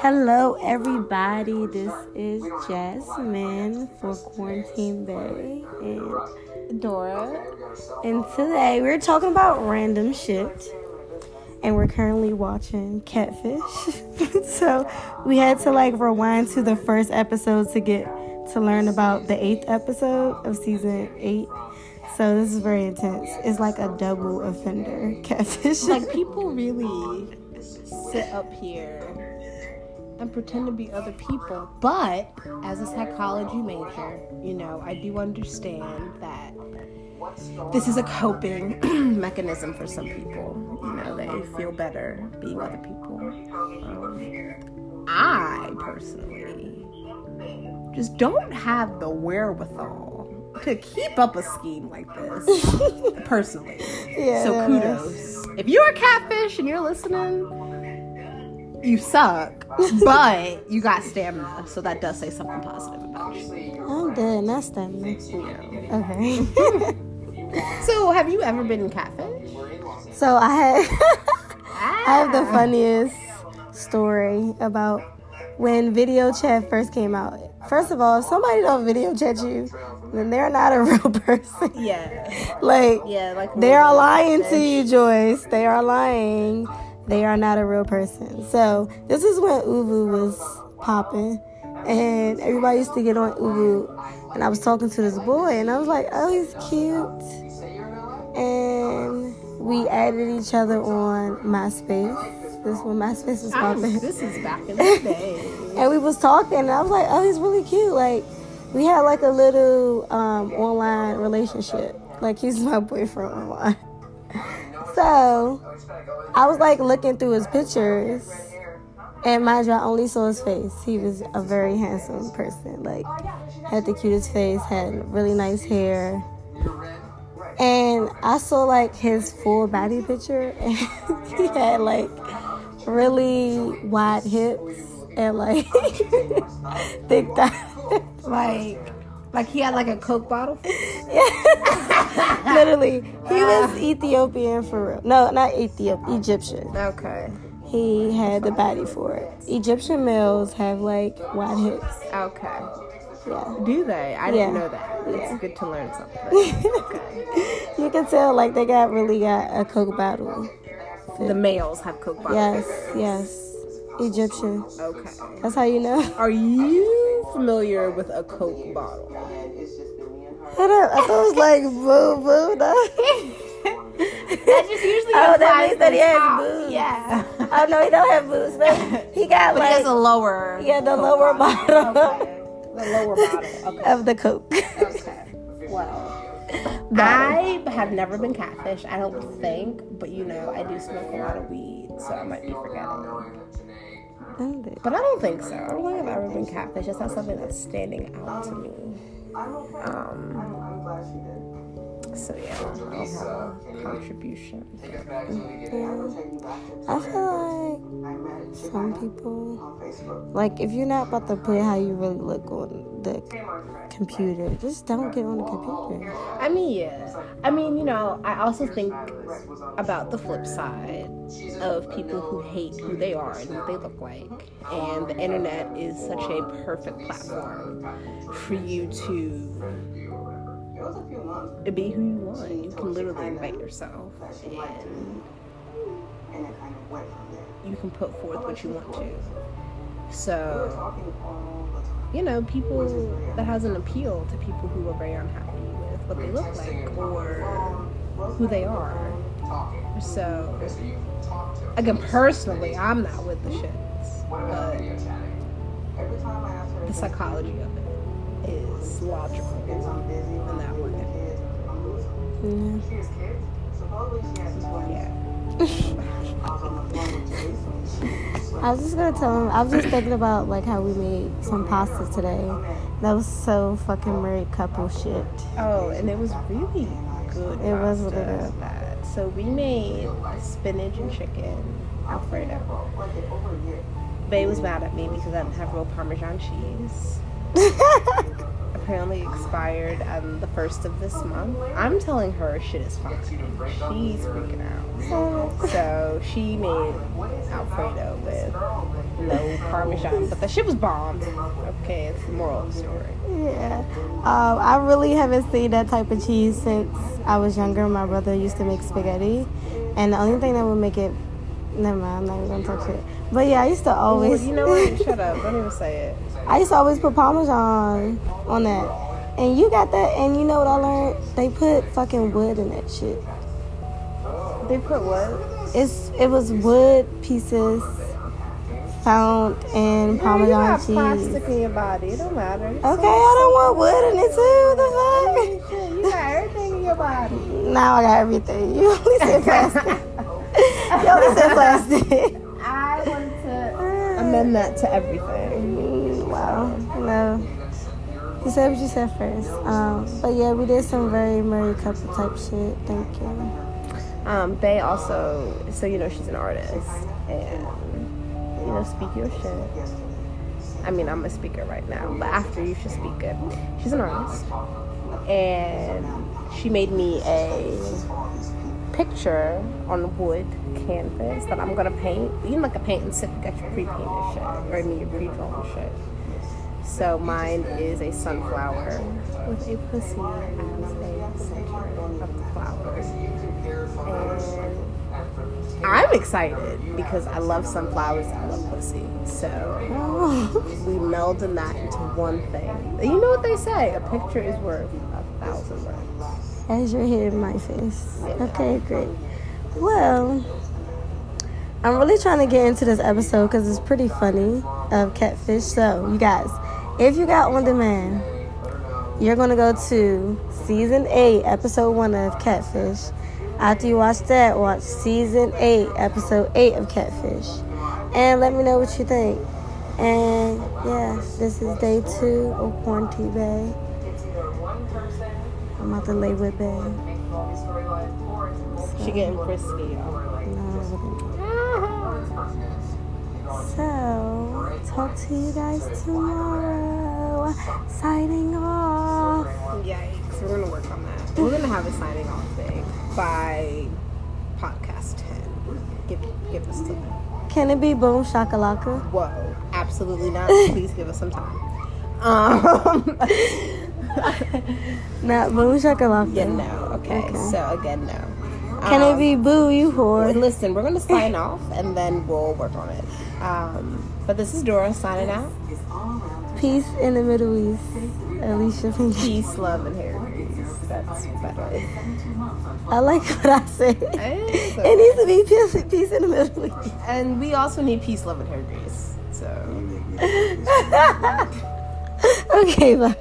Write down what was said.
Hello, everybody. This is Jasmine for Quarantine Bay and Dora. And today we're talking about random shit. And we're currently watching Catfish. so we had to like rewind to the first episode to get to learn about the eighth episode of season eight. So this is very intense. It's like a double offender catfish. Like people really sit up here and pretend to be other people. But as a psychology major, you know, I do understand that this is a coping mechanism for some people. You know, they feel better being other people. Um, I personally just don't have the wherewithal to keep up a scheme like this personally. Yeah, so kudos. If you're a catfish and you're listening, you suck, but you got stamina, so that does say something positive about you. I'm dead, not stamina. Okay. So, have you ever been catfish? so I had I have the Ah. funniest story about when video chat first came out. First of all, if somebody don't video chat you, then they're not a real person. Yeah, like yeah, like they are lying to you, Joyce. They are lying. They are not a real person. So this is when ooVoo was popping, and everybody used to get on ooVoo. And I was talking to this boy, and I was like, "Oh, he's cute." And we added each other on MySpace. This is when MySpace was popping. This is back in the day. And we was talking, and I was like, "Oh, he's really cute." Like, we had like a little um, online relationship. Like, he's my boyfriend online. So, I was like looking through his pictures, and mind you, I only saw his face. He was a very handsome person. Like, had the cutest face, had really nice hair. And I saw like his full body picture, and he had like really wide hips and like thick thighs. like, like he had like a coke bottle. Literally, he was Ethiopian for real. No, not Ethiopian, Egyptian. Okay, He had the body for it. Egyptian males have like wide hips. okay. Yeah. Do they? I didn't Yeah. know that. It's Yeah. good to learn something. Okay. you can tell like they got really got a coke bottle. the males have coke bottles. Yes, yes. Egyptian. Okay. That's how you know. Are you familiar with a coke bottle? I, don't, I thought it was like boo boo. No. That just usually Oh, that means that he has top. boobs. Yeah. Oh no, he don't have boobs, but he got But he has a lower. yeah the lower bottle. bottom Okay. The lower bottle. Okay. of the coke. Okay. Well, I have never been catfish. I don't think, but you know, I do smoke a lot of weed, so I might be forgetting. But I don't think so. I don't think I've ever been catfish. It's not something that's standing out to me. I don't think um. So yeah, I don't have a contribution. I feel like some people, like if you're not about to put how you really look on the computer, just don't get on the computer. I mean, yeah. I mean, you know, I also think about the flip side of people who hate who they are and what they look like. And the internet is such a perfect platform for you to to be who you want. You can literally invite yourself. and you can put forth what you want to. So, you know, people that has an appeal to people who are very unhappy with what they look like or who they are. So, again, personally, I'm not with the shits, but the psychology of it is logical in that way. Yeah. I was just gonna tell him. I was just thinking about like how we made some pasta today. That was so fucking married couple shit. Oh, and it was really good. It was really good. So we made spinach and chicken alfredo. Bay was mad at me because I didn't have real Parmesan cheese. apparently expired on the first of this month. I'm telling her shit is fine. She's freaking out. So she made Alfredo with no Parmesan, but the shit was bomb. Okay, it's the moral of the story. Yeah. Um, I really haven't seen that type of cheese since I was younger. My brother used to make spaghetti, and the only thing that would make it. Never mind, I'm not even gonna touch it. But yeah, I used to always. You know what? Shut up. Don't even say it. I used to always put Parmesan on that. And you got that, and you know what I learned? They put fucking wood in that shit. They put what? It's it was wood pieces found in Girl, you Parmesan got cheese. plastic in your body. It don't matter. Okay, I don't want wood in it too. The fuck? You got everything in your body. Now I got everything. You only said plastic. you only said plastic. I want to amend that to everything. Mm-hmm. No. You said what you said first. Um, but yeah, we did some very Murray couple type shit. Thank you. Um, Bay also, so you know, she's an artist, and you know, speak your shit. I mean, I'm a speaker right now, but after you should speak it. She's an artist, and she made me a picture on wood canvas that I'm gonna paint. You know, like a paint and sip, you got your pre-painted shit, or I mean, your pre-drawn shit. So mine is a sunflower with a pussy as a center of the flower. And I'm excited because I love sunflowers and I love pussy. So oh. we melded that into one thing. You know what they say? A picture is worth a thousand words. As you're hitting my face. Okay, great. Well, I'm really trying to get into this episode because it's pretty funny of catfish. So, you guys, if you got on demand, you're going to go to season 8, episode 1 of Catfish. After you watch that, watch season 8, episode 8 of Catfish. And let me know what you think. And yeah, this is day 2 of Quarantine Bay. I'm about to lay with Bay. She getting frisky, y'all. So, talk to you guys tomorrow. Signing off. Yikes, we're gonna work on that. We're gonna have a signing off thing by podcast 10. Give, give us time. Can it be boom shakalaka? Whoa, absolutely not. Please give us some time. Um, Not boom shakalaka. yeah, no. Okay, Okay. so again, no. Can Um, it be boo you whore? Listen, we're gonna sign off and then we'll work on it. Um, but this is Dora signing out. Peace in the Middle East. Alicia Pinky. Peace, love, and hair grease. That's better. I like what I said. So- It needs to be peace, peace in the Middle East. And we also need peace, love, and hair grease. So. Okay, bye.